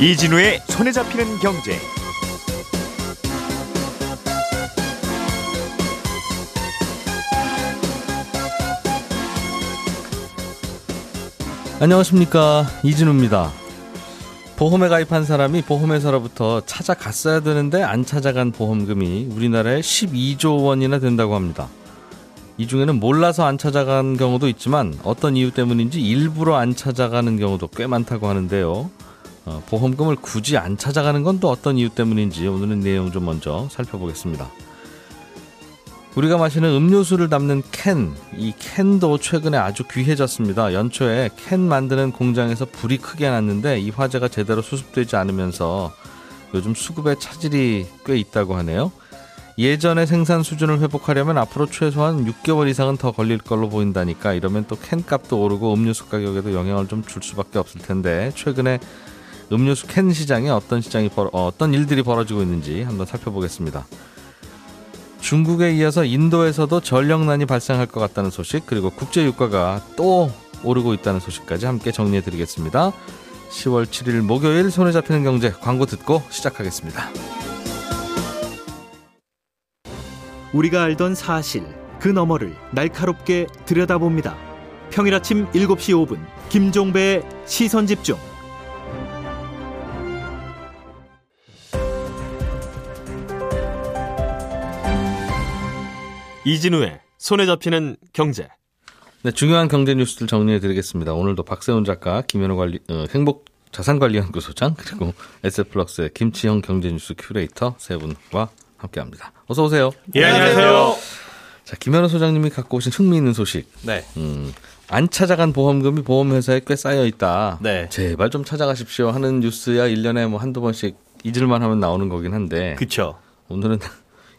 이진우의 손에 잡히는 경제. 안녕하십니까 이진우입니다. 보험에 가입한 사람이 보험회사로부터 찾아갔어야 되는데 안 찾아간 보험금이 우리나라에 12조 원이나 된다고 합니다. 이 중에는 몰라서 안 찾아간 경우도 있지만 어떤 이유 때문인지 일부러 안 찾아가는 경우도 꽤 많다고 하는데요. 어, 보험금을 굳이 안 찾아가는 건 또 어떤 이유 때문인지 오늘은 내용 좀 먼저 살펴보겠습니다. 우리가 마시는 음료수를 담는 캔, 이 캔도 최근에 아주 귀해졌습니다. 연초에 캔 만드는 공장에서 불이 크게 났는데 이 화재가 제대로 수습되지 않으면서 요즘 수급에 차질이 꽤 있다고 하네요. 예전의 생산 수준을 회복하려면 앞으로 최소한 6개월 이상은 더 걸릴 걸로 보인다니까 이러면 또 캔값도 오르고 음료수 가격에도 영향을 좀 줄 수밖에 없을 텐데 최근에 음료수 캔 시장에 어떤 시장이 벌, 어, 어떤 일들이 벌어지고 있는지 한번 살펴보겠습니다. 중국에 이어서 인도에서도 전력난이 발생할 것 같다는 소식 그리고 국제 유가가 또 오르고 있다는 소식까지 함께 정리해 드리겠습니다. 10월 7일 목요일 손에 잡히는 경제 광고 듣고 시작하겠습니다. 우리가 알던 사실 그 너머를 날카롭게 들여다봅니다. 평일 아침 7시 5분 김종배의 시선 집중. 이진우의 손에 잡히는 경제. 네, 중요한 경제 뉴스들 정리해 드리겠습니다. 오늘도 박세훈 작가, 김현우 관리, 어, 행복 자산관리연구소장, 그리고 에세플럭스의 김치형 경제뉴스 큐레이터 세 분과 함께 합니다. 어서 오세요. 예, 안녕하세요. 자, 김현우 소장님이 갖고 오신 흥미있는 소식. 네. 음, 안 찾아간 보험금이 보험회사에 꽤 쌓여 있다. 네. 제발 좀 찾아가십시오 하는 뉴스야 1년에 뭐 한두 번씩 잊을만 하면 나오는 거긴 한데. 그쵸. 오늘은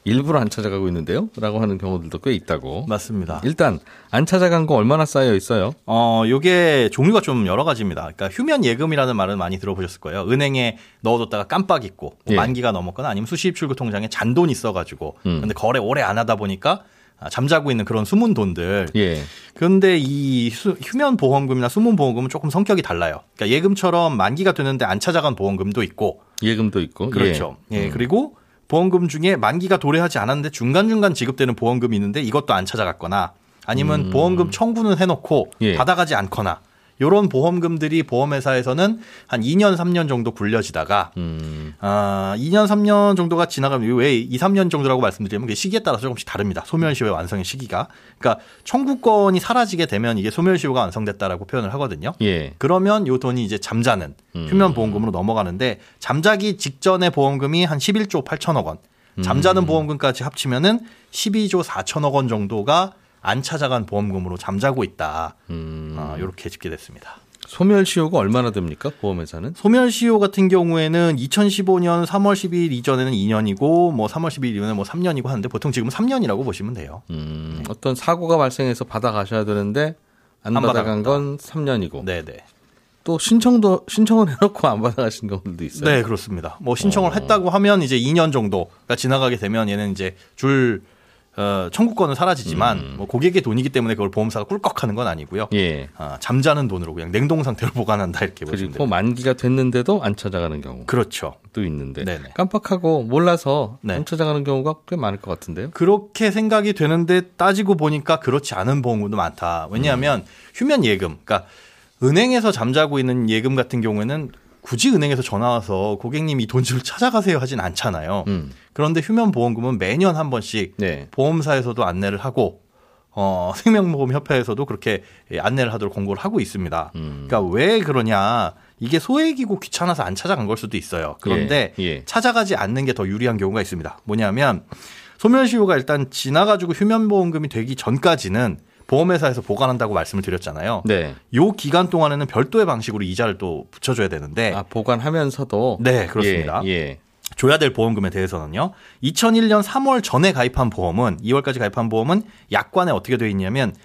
일부러 안 찾아가고 있는데요? 라고 하는 경우들도 꽤 있다고. 맞습니다. 일단 안 찾아간 거 얼마나 쌓여 있어요? 어, 요게 종류가 좀 여러 가지입니다. 그러니까 휴면 예금이라는 말은 많이 들어보셨을 거예요. 은행에 넣어뒀다가 깜빡 잊고 뭐 예. 만기가 넘었거나 아니면 수시입 출구 통장에 잔돈 있어가지고 음. 근데 거래 오래 안 하다 보니까 아, 잠자고 있는 그런 숨은 돈들. 예. 그런데 이 수- 휴면 보험금이나 숨은 보험금은 조금 성격이 달라요. 그러니까 예금처럼 만기가 되는데 안 찾아간 보험금도 있고 예금도 있고. 그렇죠. 예, 음. 그리고 보험금 중에 만기가 도래하지 않았는데 중간중간 지급되는 보험금이 있는데 이것도 안 찾아갔거나 아니면 보험금 청구는 해놓고 음. 예. 받아가지 않거나 이런 보험금들이 보험회사에서는 한 2년, 3년 정도 굴려지다가 음. 아, 2년, 3년 정도가 지나가면 왜 2, 3년 정도라고 말씀드리면 그게 시기에 따라서 조금씩 다릅니다. 소멸시효의 완성의 시기가. 그러니까 청구권이 사라지게 되면 이게 소멸시효가 완성됐다라고 표현을 하거든요. 예. 그러면 요 돈이 이제 잠자는 음. 휴면 보험금으로 넘어가는데 잠자기 직전의 보험금이 한 11조 8천억 원. 음. 잠자는 보험금까지 합치면은 12조 4천억 원 정도가 안 찾아간 보험금으로 잠자고 있다. 음. 아, 이렇게 집계됐습니다. 소멸시효가 얼마나 됩니까? 보험회사는? 소멸시효 같은 경우에는 2015년 3월 12일 이전에는 2년이고 뭐 3월 12일 이후에는 뭐 3년이고 하는데 보통 지금은 3년이라고 보시면 돼요. 음. 어떤 사고가 발생해서 받아가셔야 되는데 안, 안 받아간. 건 3년이고. 네네. 또 신청도 신청을 해놓고 안 받아가신 경우도 있어요. 네, 그렇습니다. 뭐 신청을 어. 했다고 하면 이제 2년 정도가 지나가게 되면 얘는 이제 줄 어, 청구권은 사라지지만 뭐 고객의 돈이기 때문에 그걸 보험사가 꿀꺽하는 건 아니고요. 음. 예. 아, 잠자는 돈으로 그냥 냉동 상태로 보관한다 이렇게 보시면 그리고 됩니다. 만기가 됐는데도 안 찾아가는 경우도 그렇죠. 있는데 네네. 깜빡하고 몰라서 네. 안 찾아가는 경우가 꽤 많을 것 같은데요. 그렇게 생각이 되는데 따지고 보니까 그렇지 않은 보험금도 많다. 음. 왜냐하면 휴면 예금, 그러니까 은행에서 잠자고 있는 예금 같은 경우에는 굳이 은행에서 전화 와서 고객님이 돈좀 찾아가세요 하진 않잖아요. 음. 그런데 휴면 보험금은 매년 한 번씩 네. 보험사에서도 안내를 하고 어, 생명보험협회에서도 그렇게 예, 안내를 하도록 공고를 하고 있습니다. 음. 그러니까 왜 그러냐? 이게 소액이고 귀찮아서 안 찾아간 걸 수도 있어요. 그런데 예, 예. 찾아가지 않는 게 더 유리한 경우가 있습니다. 뭐냐면 소멸시효가 일단 지나가지고 휴면보험금이 되기 전까지는 보험회사에서 보관한다고 말씀을 드렸잖아요. 네. 요 기간 동안에는 별도의 방식으로 이자를 또 붙여줘야 되는데 아 보관하면서도 네 그렇습니다. 예. 예. 줘야 될 보험금에 대해서는요. 2001년 3월 전에 가입한 보험은 2월까지 가입한 보험은 약관에 어떻게 되어 있냐면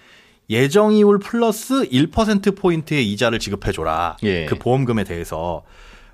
예정이율 플러스 1% 포인트의 이자를 지급해 줘라. 예. 그 보험금에 대해서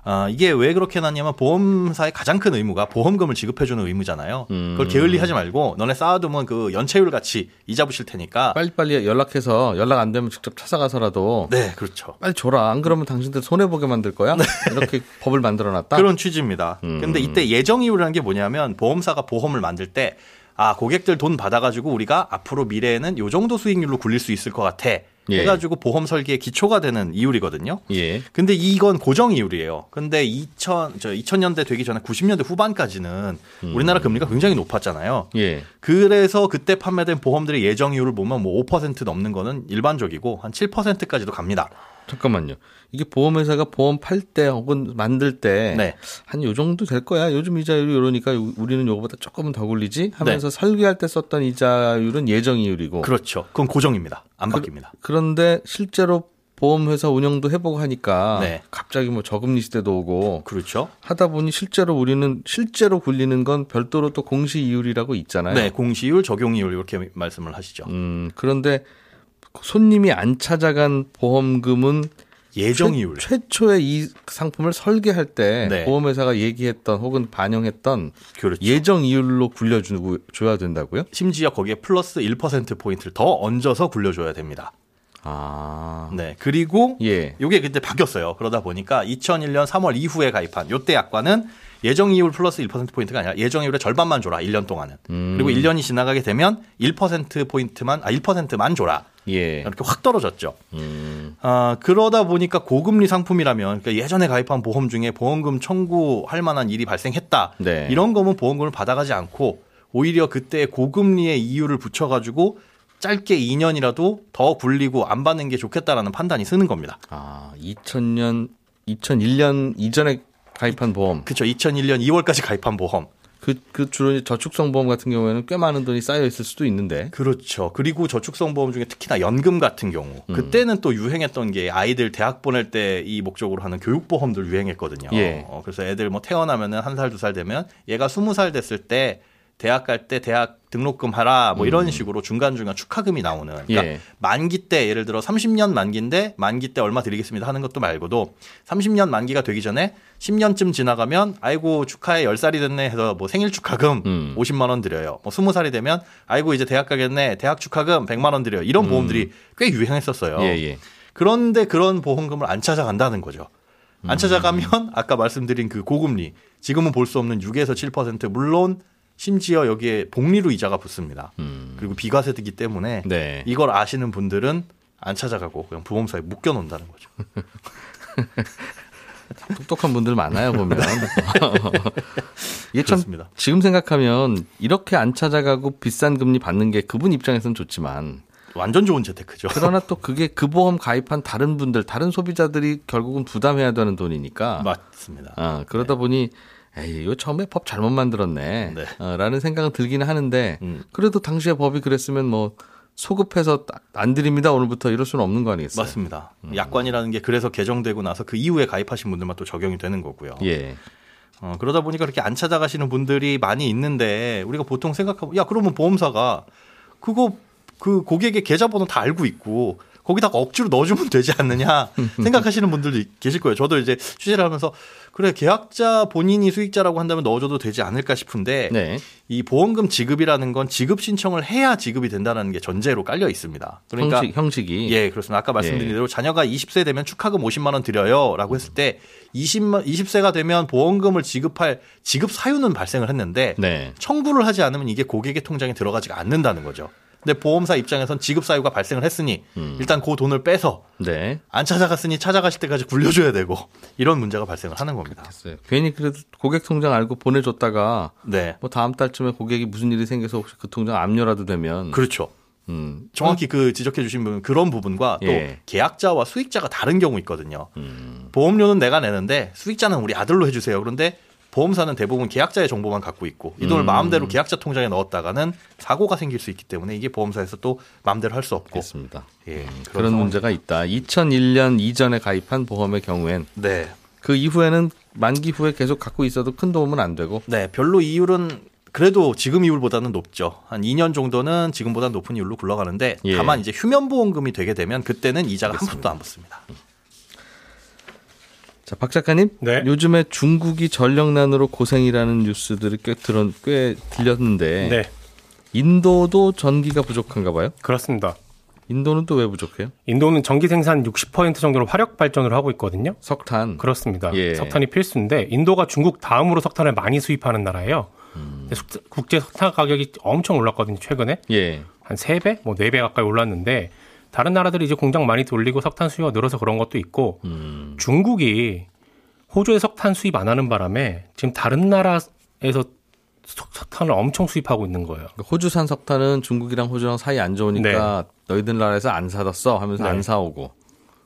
아, 이게 왜 그렇게 해놨냐면 보험사의 가장 큰 의무가 보험금을 지급해주는 의무잖아요. 음. 그걸 게을리하지 말고 너네 쌓아두면 그 연체율 같이 이자 붙일 테니까. 빨리빨리 연락해서 연락 안 되면 직접 찾아가서라도 네, 그렇죠. 빨리 줘라. 안 그러면 당신들 손해 보게 만들 거야. 이렇게 법을 만들어 놨다. 그런 취지입니다. 음. 근데 이때 예정 이율이라는 게 뭐냐면 보험사가 보험을 만들 때 아, 고객들 돈 받아가지고 우리가 앞으로 미래에는 요 정도 수익률로 굴릴 수 있을 것 같아. 예. 해가지고 보험 설계의 기초가 되는 이율이거든요. 예. 근데 이건 고정 이율이에요. 근데 2000, 저 2000년대 되기 전에 90년대 후반까지는 우리나라 금리가 굉장히 높았잖아요. 예. 그래서 그때 판매된 보험들의 예정 이율을 보면 뭐 5% 넘는 거는 일반적이고 한 7%까지도 갑니다. 잠깐만요. 이게 보험회사가 보험 팔 때 혹은 만들 때 네. 한요 정도 될 거야. 요즘 이자율이 이러니까 우리는 요거보다 조금은 더 굴리지 하면서 네. 설계할 때 썼던 이자율은 예정 이율이고 그렇죠. 그건 고정입니다. 안 바뀝니다. 그런데 실제로 보험회사 운영도 해보고 하니까 네. 갑자기 뭐 저금리 시대도 오고 그렇죠. 하다 보니 실제로 우리는 실제로 굴리는 건 별도로 또 공시 이율이라고 있잖아요. 네, 공시율, 적용이율 이렇게 말씀을 하시죠. 음, 그런데 손님이 안 찾아간 보험금은 예정이율. 최, 최초에 이 상품을 설계할 때 네. 보험회사가 얘기했던 혹은 반영했던 그렇죠. 예정 이율로 굴려줘야 된다고요? 심지어 거기에 플러스 1% 포인트를 더 얹어서 굴려줘야 됩니다. 아, 네, 그리고 예, 요게 그때 바뀌었어요. 그러다 보니까 2001년 3월 이후에 가입한 요때 약관은 예정 이율 플러스 1% 포인트가 아니라 예정 이율의 절반만 줘라. 1년 동안은. 음. 그리고 1년이 지나가게 되면 1% 포인트만 아 1%만 줘라. 예, 이렇게 확 떨어졌죠. 음, 아, 그러다 보니까 고금리 상품이라면 그러니까 예전에 가입한 보험 중에 보험금 청구할 만한 일이 발생했다. 네. 이런 거면 보험금을 받아가지 않고 오히려 그때 고금리의 이유를 붙여가지고 짧게 2년이라도 더 굴리고 안 받는 게 좋겠다라는 판단이 쓰는 겁니다. 아, 2000년, 2001년 이전에 가입한 보험, 그렇죠. 2001년 2월까지 가입한 보험. 그, 그 주로 저축성 보험 같은 경우에는 꽤 많은 돈이 쌓여 있을 수도 있는데, 그렇죠. 그리고 저축성 보험 중에 특히나 연금 같은 경우 음. 그때는 또 유행했던 게 아이들 대학 보낼 때 이 목적으로 하는 교육 보험들 유행했거든요. 예. 어, 그래서 애들 뭐 태어나면은 한 살 두 살 되면 얘가 스무 살 됐을 때 대학 갈 때 대학 등록금 하라 뭐 이런 식으로 중간중간 축하금이 나오는 그러니까 음. 예. 만기 때 예를 들어 30년 만기인데 만기 때 얼마 드리겠습니다 하는 것도 말고도 30년 만기가 되기 전에 10년쯤 지나가면 아이고 축하해 10살이 됐네 해서 뭐 생일 축하금 음. 50만 원 드려요. 뭐 20살이 되면 아이고 이제 대학 가겠네. 대학 축하금 100만 원 드려요. 이런 보험들이 꽤 유행했었어요. 음. 예, 예. 그런데 그런 보험금을 안 찾아간다는 거죠. 음. 안 찾아가면 아까 말씀드린 그 고금리 지금은 볼 수 없는 6에서 7% 물론 심지어 여기에 복리로 이자가 붙습니다. 음. 그리고 비과세되기 때문에 네. 이걸 아시는 분들은 안 찾아가고 그냥 보험사에 묶여 놓는다는 거죠. 똑똑한 분들 많아요 보면. 이게 참 그렇습니다. 지금 생각하면 이렇게 안 찾아가고 비싼 금리 받는 게 그분 입장에서는 좋지만 완전 좋은 재테크죠. 그러나 또 그게 그 보험 가입한 다른 분들 다른 소비자들이 결국은 부담해야 되는 돈이니까. 맞습니다. 아, 그러다 보니 에이 이거 처음에 법 잘못 만들었네. 네. 어, 라는 생각은 들기는 하는데 음. 그래도 당시에 법이 그랬으면 뭐 소급해서 따- 안 드립니다 오늘부터 이럴 수는 없는 거 아니겠어요? 맞습니다. 음. 약관이라는 게 그래서 개정되고 나서 그 이후에 가입하신 분들만 또 적용이 되는 거고요. 예. 어, 그러다 보니까 그렇게 안 찾아가시는 분들이 많이 있는데 우리가 보통 생각하면 야 그러면 보험사가 그거 그 고객의 계좌번호 다 알고 있고 거기다가 억지로 넣어주면 되지 않느냐 생각하시는 분들도 계실 거예요. 저도 이제 취재를 하면서 그래 계약자 본인이 수익자라고 한다면 넣어줘도 되지 않을까 싶은데 네. 이 보험금 지급이라는 건 지급 신청을 해야 지급이 된다는 게 전제로 깔려 있습니다. 그러니까 형식, 형식이 예, 그렇습니다. 아까 말씀드린 예. 대로 자녀가 20세 되면 축하금 50만 원 드려요라고 했을 때 20만 20세가 되면 보험금을 지급할 지급 사유는 발생을 했는데 네. 청구를 하지 않으면 이게 고객의 통장에 들어가지가 않는다는 거죠. 근데 보험사 입장에선 지급 사유가 발생을 했으니 음. 일단 그 돈을 빼서 네. 안 찾아갔으니 찾아가실 때까지 굴려줘야 되고 이런 문제가 발생을 하는 겁니다. 됐어요. 괜히 그래도 고객 통장 알고 보내줬다가 네, 뭐 다음 달쯤에 고객이 무슨 일이 생겨서 혹시 그 통장 압류라도 되면 그렇죠. 음, 정확히 그 지적해 주신 부분 그런 부분과 또 예. 계약자와 수익자가 다른 경우 있거든요. 음, 보험료는 내가 내는데 수익자는 우리 아들로 해주세요. 그런데 보험사는 대부분 계약자의 정보만 갖고 있고 이 돈을 음. 마음대로 계약자 통장에 넣었다가는 사고가 생길 수 있기 때문에 이게 보험사에서 또 마음대로 할 수 없고 됐습니다. 예, 그런 상황. 문제가 있다. 2001년 이전에 가입한 보험의 경우엔 네, 그 이후에는 만기 후에 계속 갖고 있어도 큰 도움은 안 되고 네 별로 이율은 그래도 지금 이율보다는 높죠. 한 2년 정도는 지금보다 높은 이율로 굴러가는데 예. 다만 이제 휴면 보험금이 되게 되면 그때는 이자가 한 푼도 안 붙습니다. 자, 박 작가님. 네. 요즘에 중국이 전력난으로 고생이라는 뉴스들이 꽤 들은 꽤 들렸는데 네, 인도도 전기가 부족한가 봐요. 그렇습니다. 인도는 또 왜 부족해요? 인도는 전기 생산 60% 정도로 화력 발전을 하고 있거든요. 석탄. 그렇습니다. 예. 석탄이 필수인데 인도가 중국 다음으로 석탄을 많이 수입하는 나라예요. 음. 국제 석탄 가격이 엄청 올랐거든요. 최근에 예. 한 3배, 뭐 4배 가까이 올랐는데 다른 나라들이 이제 공장 많이 돌리고 석탄 수요가 늘어서 그런 것도 있고 음. 중국이 호주에 석탄 수입 안 하는 바람에 지금 다른 나라에서 석- 석탄을 엄청 수입하고 있는 거예요. 그러니까 호주산 석탄은 중국이랑 호주랑 사이 안 좋으니까 너희들 나라에서 안 사뒀어 하면서 네. 안 사오고.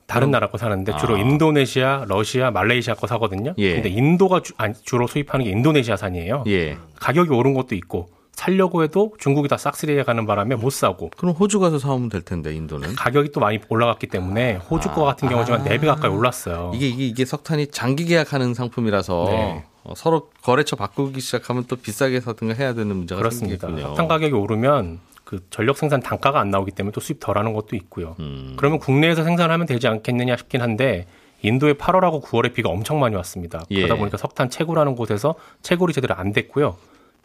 다른 나라 거 사는데 주로 아. 인도네시아, 러시아, 말레이시아 거 사거든요. 예. 근데 인도가 주, 주로 수입하는 게 인도네시아산이에요. 예. 가격이 오른 것도 있고 살려고 해도 중국이 다 싹쓸이해 가는 바람에 못 사고 그럼 호주 가서 사오면 될 텐데 인도는. 가격이 또 많이 올라갔기 때문에 호주 거 같은 경우지만 4배 가까이 올랐어요. 이게 이게 이게 석탄이 장기 계약하는 상품이라서 네. 어, 서로 거래처 바꾸기 시작하면 또 비싸게 사든가 해야 되는 문제가 그렇습니다. 생기겠군요. 석탄 가격이 오르면 그 전력 생산 단가가 안 나오기 때문에 또 수입 덜하는 것도 있고요. 음. 그러면 국내에서 생산하면 되지 않겠느냐 싶긴 한데 인도에 8월하고 9월에 비가 엄청 많이 왔습니다. 예. 그러다 보니까 석탄 채굴하는 곳에서 채굴이 제대로 안 됐고요.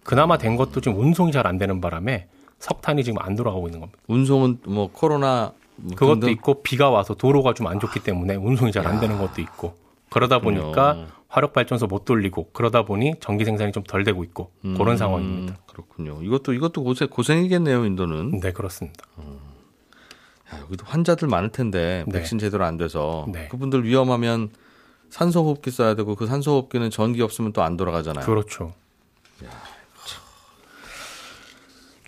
그나마 된 것도 지금 운송이 잘 안 되는 바람에 석탄이 지금 안 돌아가고 있는 겁니다. 운송은 뭐 코로나 뭐 그것도 등등 있고 비가 와서 도로가 좀 안 좋기 때문에 운송이 잘 안 되는 것도 있고 그러다 보니까 그렇군요. 화력 발전소 못 돌리고 그러다 보니 전기 생산이 좀 덜 되고 있고 그런 음, 상황입니다. 그렇군요. 이것도 이것도 고생 고생이겠네요 인도는. 네 그렇습니다. 야, 여기도 환자들 많을 텐데 네. 백신 제대로 안 돼서 네. 그분들 위험하면 산소호흡기 써야 되고 그 산소호흡기는 전기 없으면 또 안 돌아가잖아요. 그렇죠.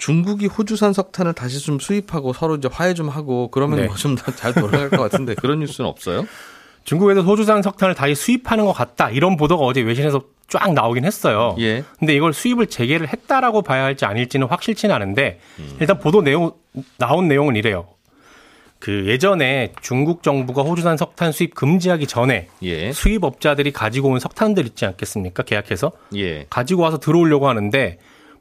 중국이 호주산 석탄을 다시 좀 수입하고 서로 이제 화해 좀 하고 그러면 네. 뭐좀잘 돌아갈 것 같은데 그런 뉴스는 없어요? 중국에서 호주산 석탄을 다시 수입하는 것 같다 이런 보도가 어제 외신에서 쫙 나오긴 했어요. 예. 근데 이걸 수입을 재개를 했다라고 봐야 할지 아닐지는 확실치는 않은데 음. 일단 보도 내용 나온 내용은 이래요. 그 예전에 중국 정부가 호주산 석탄 수입 금지하기 전에 예. 수입업자들이 가지고 온 석탄들 있지 않겠습니까? 계약해서 예. 가지고 와서 들어오려고 하는데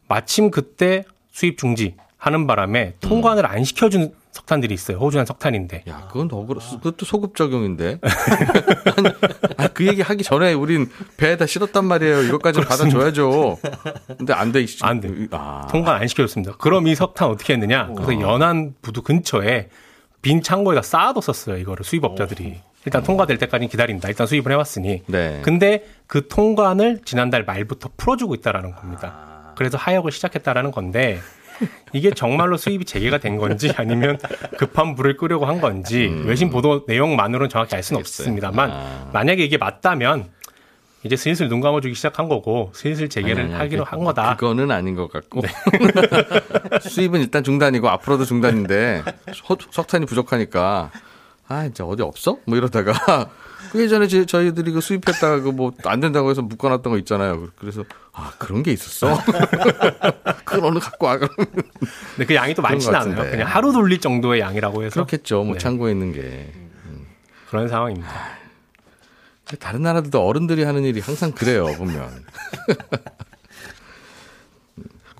마침 그때 수입 중지 하는 바람에 통관을 안 시켜준 석탄들이 있어요. 호주산 석탄인데. 야, 그건 더 그렇, 그것도 소급 적용인데. 아, 그 얘기 하기 전에 우린 배에다 실었단 말이에요. 이것까지 받아줘야죠. 근데 안 돼. 안 돼. 아. 통관 안 시켜줬습니다. 그럼 이 석탄 어떻게 했느냐? 그래서 연안 부두 근처에 빈 창고에다 쌓아뒀었어요. 이거를 수입업자들이. 일단 통과될 때까지 기다린다. 일단 수입을 해왔으니. 네. 근데 그 통관을 지난달 말부터 풀어주고 있다라는 겁니다. 그래서 하역을 시작했다라는 건데 이게 정말로 수입이 재개가 된 건지 아니면 급한 불을 끄려고 한 건지 외신 보도 내용만으로는 정확히 알 수는 없습니다만 아. 만약에 이게 맞다면 이제 슬슬 눈 감아주기 시작한 거고 슬슬 재개를 아니, 아니, 하기로 그- 한 거다. 네. 그거는 아닌 것 같고. 수입은 일단 중단이고 앞으로도 중단인데 소- 석탄이 부족하니까 아 이제 어디 없어? 뭐 이러다가 그 예전에 제- 저희들이 그 수입했다가 그 뭐 안 된다고 해서 묶어놨던 거 있잖아요. 그래서 아 그런 게 있었어. 그걸 어느 갖고 와 근데 그 양이 또 많지는. 않아요. 그냥 하루 돌릴 정도의 양이라고 해서 그렇겠죠. 뭐 네. 창고에 있는 게 그런 상황입니다. 다른 나라들도 어른들이 하는 일이 항상 그래요 보면.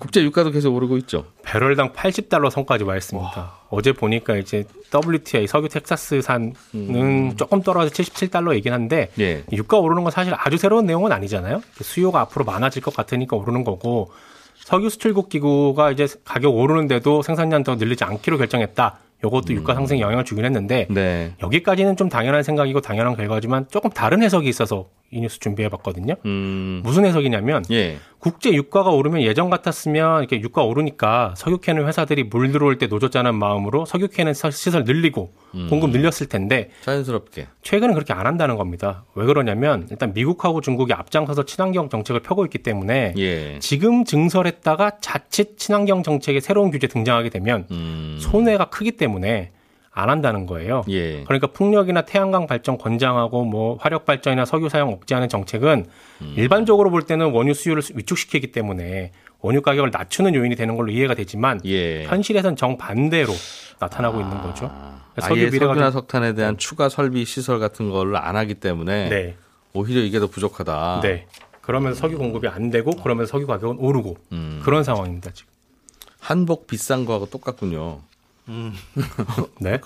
국제 유가도 계속 오르고 있죠. 배럴당 80달러 선까지 와 있습니다. 어제 보니까 이제 WTI 석유 텍사스산은 음. 조금 떨어져 77달러이긴 한데 예. 유가 오르는 건 사실 아주 새로운 내용은 아니잖아요. 수요가 앞으로 많아질 것 같으니까 오르는 거고 석유 수출국 기구가 이제 가격 오르는데도 생산량 더 늘리지 않기로 결정했다. 이것도 유가 상승에 영향을 주긴 했는데 네. 여기까지는 좀 당연한 생각이고 당연한 결과지만 조금 다른 해석이 있어서 이 뉴스 준비해 봤거든요. 음. 무슨 해석이냐면 예. 국제 유가가 오르면 예전 같았으면 이렇게 유가 오르니까 석유 캐는 회사들이 물 들어올 때 노젓자는 마음으로 석유 캐는 서- 시설 늘리고 음. 공급 늘렸을 텐데 자연스럽게. 최근은 그렇게 안 한다는 겁니다. 왜 그러냐면 일단 미국하고 중국이 앞장서서 친환경 정책을 펴고 있기 때문에 예. 지금 증설했다가 자칫 친환경 정책에 새로운 규제 등장하게 되면 음. 손해가 크기 때문에 안 한다는 거예요. 예. 그러니까 풍력이나 태양광 발전 권장하고 뭐 화력 발전이나 석유 사용 억제하는 정책은 음. 일반적으로 볼 때는 원유 수요를 위축시키기 때문에 원유 가격을 낮추는 요인이 되는 걸로 이해가 되지만 예. 현실에선 정반대로 나타나고 있는 거죠. 석유 좀- 석탄에 대한 추가 설비 시설 같은 걸 안 하기 때문에 네, 오히려 이게 더 부족하다. 네. 그러면서 석유 공급이 안 되고 그러면서 석유 가격은 오르고 음. 그런 상황입니다 지금. 한복 비싼 거하고 똑같군요. 네,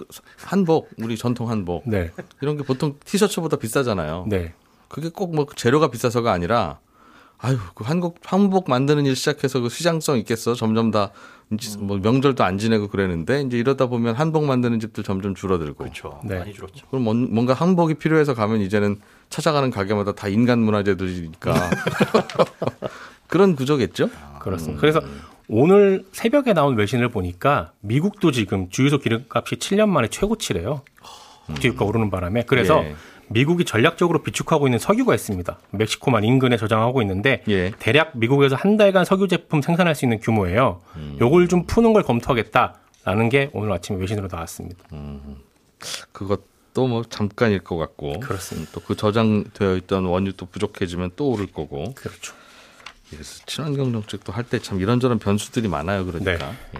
한복 우리 전통 한복 네, 이런 게 보통 티셔츠보다 비싸잖아요. 네. 그게 꼭 뭐 재료가 비싸서가 아니라 아유, 그 한국 한복 만드는 일 시작해서 그 시장성 있겠어. 점점 다 이제 뭐 명절도 안 지내고 그랬는데 이제 이러다 보면 한복 만드는 집들 점점 줄어들고. 그렇죠. 네. 많이 줄었죠. 그럼 뭔- 뭔가 한복이 필요해서 가면 이제는 찾아가는 가게마다 다 인간 문화재들이니까 그런 구조겠죠? 그렇습니다. 그래서 오늘 새벽에 나온 외신을 보니까 미국도 지금 주유소 기름값이 7년 만에 최고치래요. 기름가 오르는 바람에. 그래서 예. 미국이 전략적으로 비축하고 있는 석유가 있습니다. 멕시코만 인근에 저장하고 있는데 예. 대략 미국에서 한 달간 석유 제품 생산할 수 있는 규모예요. 요걸 좀 푸는 걸 검토하겠다라는 게 오늘 아침에 외신으로 나왔습니다. 그것도 뭐 잠깐일 것 같고 그렇습니다. 또 그 저장되어 있던 원유 또 부족해지면 또 오를 거고 그렇죠. 그래서 친환경 정책도 할 때 참 이런저런 변수들이 많아요. 그러니까. 네. 예.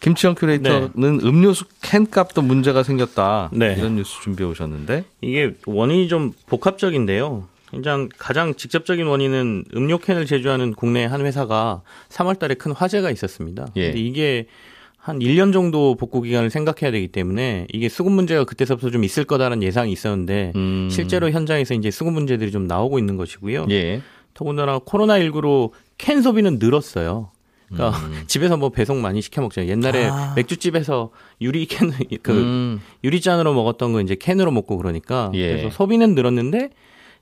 김치영 큐레이터는 음료수 캔 값도 문제가 생겼다. 네. 이런 뉴스 준비해 오셨는데. 이게 원인이 좀 복합적인데요. 일단 가장 직접적인 원인은 음료 캔을 제조하는 국내 한 회사가 3월 달에 큰 화재가 있었습니다. 예. 근데 이게 한 1년 정도 복구 기간을 생각해야 되기 때문에 이게 수급 문제가 그때서부터 좀 있을 거다라는 예상이 있었는데 음. 실제로 현장에서 이제 수급 문제들이 좀 나오고 있는 것이고요. 예. 더군다나 코로나19로 캔 소비는 늘었어요. 그러니까 음. 집에서 뭐 배송 많이 시켜 먹잖아요. 옛날에 맥주집에서 유리 캔, 그 음. 유리잔으로 먹었던 거 이제 캔으로 먹고 그러니까 예. 그래서 소비는 늘었는데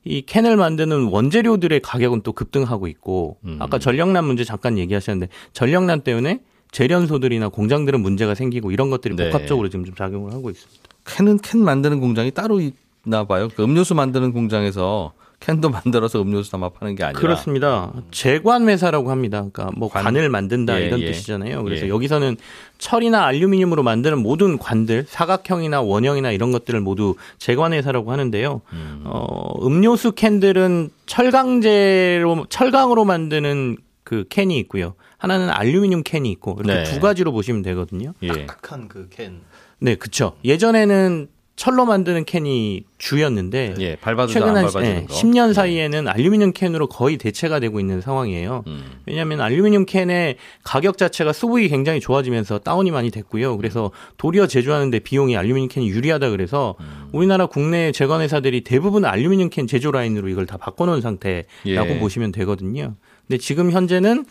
이 캔을 만드는 원재료들의 가격은 또 급등하고 있고 음. 아까 전력난 문제 잠깐 얘기하셨는데 전력난 때문에 재련소들이나 공장들은 문제가 생기고 이런 것들이 네. 복합적으로 지금 좀 작용을 하고 있습니다. 캔은 캔 만드는 공장이 따로 있나 봐요. 그 음료수 만드는 공장에서 캔도 만들어서 음료수 담아 파는 게 아니라. 그렇습니다. 제관 회사라고 합니다. 그러니까 뭐 관. 관. 을 만든다 예, 이런 예. 뜻이잖아요. 그래서 예. 여기서는 철이나 알루미늄으로 만드는 모든 관들, 사각형이나 원형이나 이런 것들을 모두 제관 회사라고 하는데요. 음. 어, 음료수 캔들은 철강재로 철강으로 만드는 그 캔이 있고요. 하나는 알루미늄 캔이 있고 이렇게 네. 두 가지로 보시면 되거든요. 예. 딱딱한 그 캔. 네, 그렇죠. 예전에는 철로 만드는 캔이 주였는데 예. 최근 안한 예, 거. 10년 사이에는 알루미늄 캔으로 거의 대체가 되고 있는 상황이에요. 음. 왜냐하면 알루미늄 캔의 가격 자체가 수급이 굉장히 좋아지면서 다운이 많이 됐고요. 그래서 도리어 제조하는데 비용이 알루미늄 캔이 유리하다 그래서 음. 우리나라 국내 제관 회사들이 대부분 알루미늄 캔 제조 라인으로 이걸 다 바꿔놓은 상태라고 예. 보시면 되거든요. 근데 지금 현재는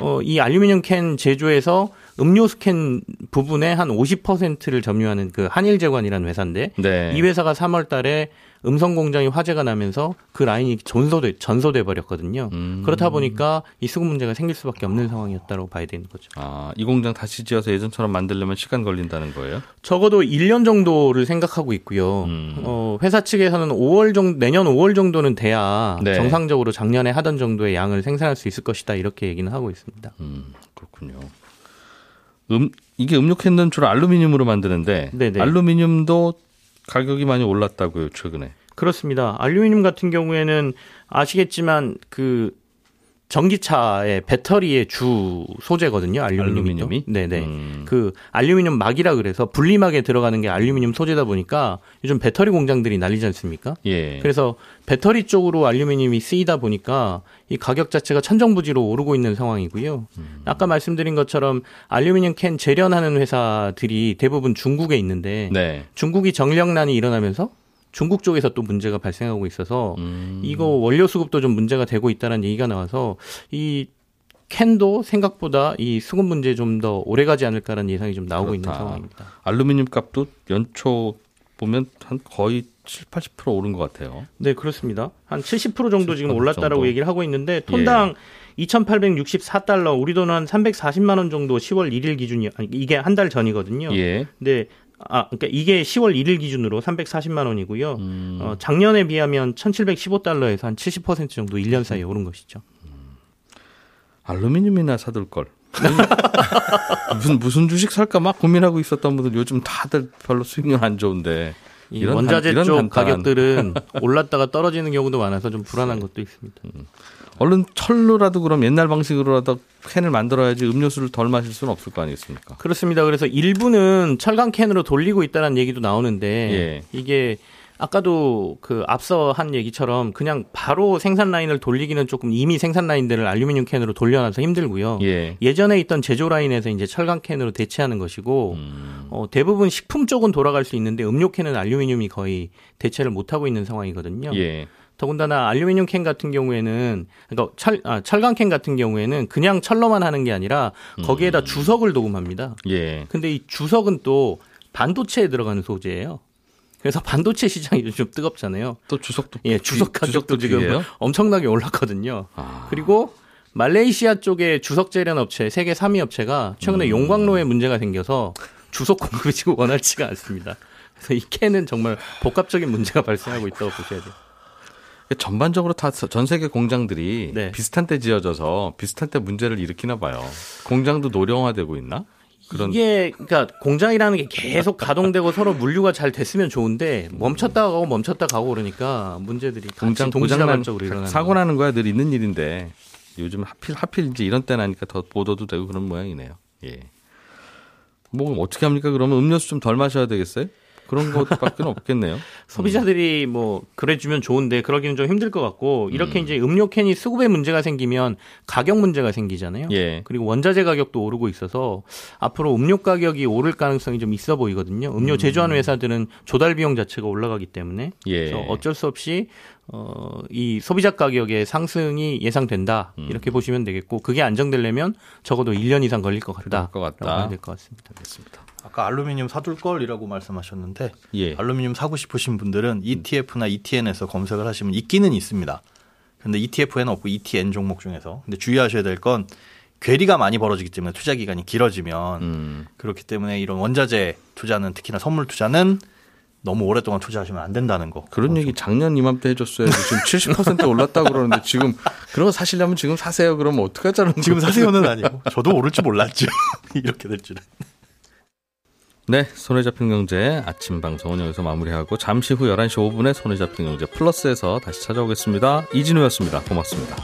어, 이 알루미늄 캔 제조에서 음료수 캔 부분의 한 50%를 점유하는 그 한일제관이라는 회사인데 네. 이 회사가 3월 달에 음성 공장이 화재가 나면서 그 라인이 전소돼 전소돼 버렸거든요. 음. 그렇다 보니까 이 수급 문제가 생길 수밖에 없는 상황이었다고 봐야 되는 거죠. 아, 이 공장 다시 지어서 예전처럼 만들려면 시간 걸린다는 거예요? 적어도 1년 정도를 생각하고 있고요. 음. 어, 회사 측에서는 5월 정도 내년 5월 정도는 돼야 네. 정상적으로 작년에 하던 정도의 양을 생산할 수 있을 것이다 이렇게 얘기는 하고 있습니다. 음, 그렇군요. 음, 이게 음료 캔은 주로 알루미늄으로 만드는데 네네. 알루미늄도 가격이 많이 올랐다고요, 최근에. 그렇습니다. 알루미늄 같은 경우에는 아시겠지만 그 전기차의 배터리의 주 소재거든요. 알루미늄이. 알루미늄이? 네네. 음. 그 알루미늄 막이라 그래서 분리막에 들어가는 게 알루미늄 소재다 보니까 요즘 배터리 공장들이 난리지 않습니까? 예. 그래서 배터리 쪽으로 알루미늄이 쓰이다 보니까 이 가격 자체가 천정부지로 오르고 있는 상황이고요. 음. 아까 말씀드린 것처럼 알루미늄 캔 재련하는 회사들이 대부분 중국에 있는데 네. 중국이 정력난이 일어나면서 중국 쪽에서 또 문제가 발생하고 있어서 음. 이거 원료 수급도 좀 문제가 되고 있다는 얘기가 나와서 이 캔도 생각보다 이 수급 문제 좀 더 오래 가지 않을까라는 예상이 좀 나오고 있는 그렇다. 상황입니다. 알루미늄 값도 연초 보면 한 거의 7, 80% 오른 것 같아요. 네, 그렇습니다. 한 70% 정도 지금 70% 올랐다라고 정도. 얘기를 하고 있는데 톤당 2,864달러, 우리 돈 한 340만 원 정도 10월 1일 기준이 아니 이게 한 달 전이거든요. 예. 근데 아, 그러니까 이게 10월 1일 기준으로 340만 원이고요. 음. 어, 작년에 비하면 1,715달러에서 한 70% 정도 1년 사이에 오른 것이죠. 알루미늄이나 사둘 걸. 무슨 무슨 주식 살까 막 고민하고 있었던 분들 요즘 다들 별로 수익률 안 좋은데 이 원자재 간- 이런 쪽 간단한- 가격들은 올랐다가 떨어지는 경우도 많아서 좀 불안한 것도 있습니다. 얼른 철로라도 그럼 옛날 방식으로라도 캔을 만들어야지 음료수를 덜 마실 수는 없을 거 아니겠습니까? 그렇습니다. 그래서 일부는 철강 캔으로 돌리고 있다는 얘기도 나오는데 예. 이게 아까도 그 앞서 한 얘기처럼 그냥 바로 생산 라인을 돌리기는 조금 이미 생산 라인들을 알루미늄 캔으로 돌려놔서 힘들고요. 예. 예전에 있던 제조 라인에서 이제 철강 캔으로 대체하는 것이고 음. 어, 대부분 식품 쪽은 돌아갈 수 있는데 음료 캔은 알루미늄이 거의 대체를 못 하고 있는 상황이거든요. 예. 더군다나 알루미늄 캔 같은 경우에는 그러니까 철 아, 철강 캔 같은 경우에는 그냥 철로만 하는 게 아니라 거기에다 주석을 도금합니다. 예. 근데 이 주석은 또 반도체에 들어가는 소재예요. 그래서 반도체 시장이 요즘 뜨겁잖아요. 또 주석도 예, 주석 가격도 지금? 엄청나게 올랐거든요. 아. 그리고 말레이시아 쪽에 주석 재련 업체 세계 3위 업체가 최근에 음. 용광로에 문제가 생겨서 주석 공급이 지금 원활치가 않습니다. 그래서 이 캔은 정말 복합적인 문제가 발생하고 있다고 보셔야 돼요. 전반적으로 다 전 세계 공장들이 네. 비슷한 때 지어져서 비슷한 때 문제를 일으키나 봐요. 공장도 노령화되고 있나? 그런 이게 그러니까 공장이라는 게 계속 가동되고 서로 물류가 잘 됐으면 좋은데 멈췄다 가고 멈췄다 가고 그러니까 문제들이 공장 동시다발적으로 일어나는 사고 나는 거야 늘 있는 일인데 요즘 하필 하필 이제 이런 때 나니까 더 보도도 되고 그런 모양이네요. 예. 뭐 어떻게 합니까? 그러면 음료수 좀 덜 마셔야 되겠어요? 그런 것밖에 없겠네요. 소비자들이 뭐 그래주면 좋은데 그러기는 좀 힘들 것 같고 이렇게 이제 음료 캔이 수급에 문제가 생기면 가격 문제가 생기잖아요. 예. 그리고 원자재 가격도 오르고 있어서 앞으로 음료 가격이 오를 가능성이 좀 있어 보이거든요. 음료 제조하는 회사들은 조달 비용 자체가 올라가기 때문에 예. 그래서 어쩔 수 없이 어, 이 소비자 가격의 상승이 예상된다 이렇게 보시면 되겠고 그게 안정되려면 적어도 1년 이상 걸릴 것 같다. 것 같다. 라고 해야 될것 같습니다. 알겠습니다. 아까 알루미늄 사둘 걸이라고 말씀하셨는데 예. 알루미늄 사고 싶으신 분들은 ETF나 ETN에서 검색을 하시면 있기는 있습니다. 근데 ETF에는 없고 ETN 종목 중에서 근데 주의하셔야 될 건 괴리가 많이 벌어지기 때문에 투자 기간이 길어지면 음. 그렇기 때문에 이런 원자재 투자는 특히나 선물 투자는 너무 오랫동안 투자하시면 안 된다는 거. 그런 얘기 작년 이맘때 해줬어야지. 지금 70% 올랐다고 그러는데 지금 그런 거 사시려면 지금 사세요. 그러면 어떡하자는 지금? 사세요는 아니고 저도 오를 줄 몰랐죠. 이렇게 될 줄은. 네, 손에 잡힌 경제 아침 방송은 여기서 마무리하고 잠시 후 11시 5분에 손에 잡힌 경제 플러스에서 다시 찾아오겠습니다. 이진우였습니다. 고맙습니다.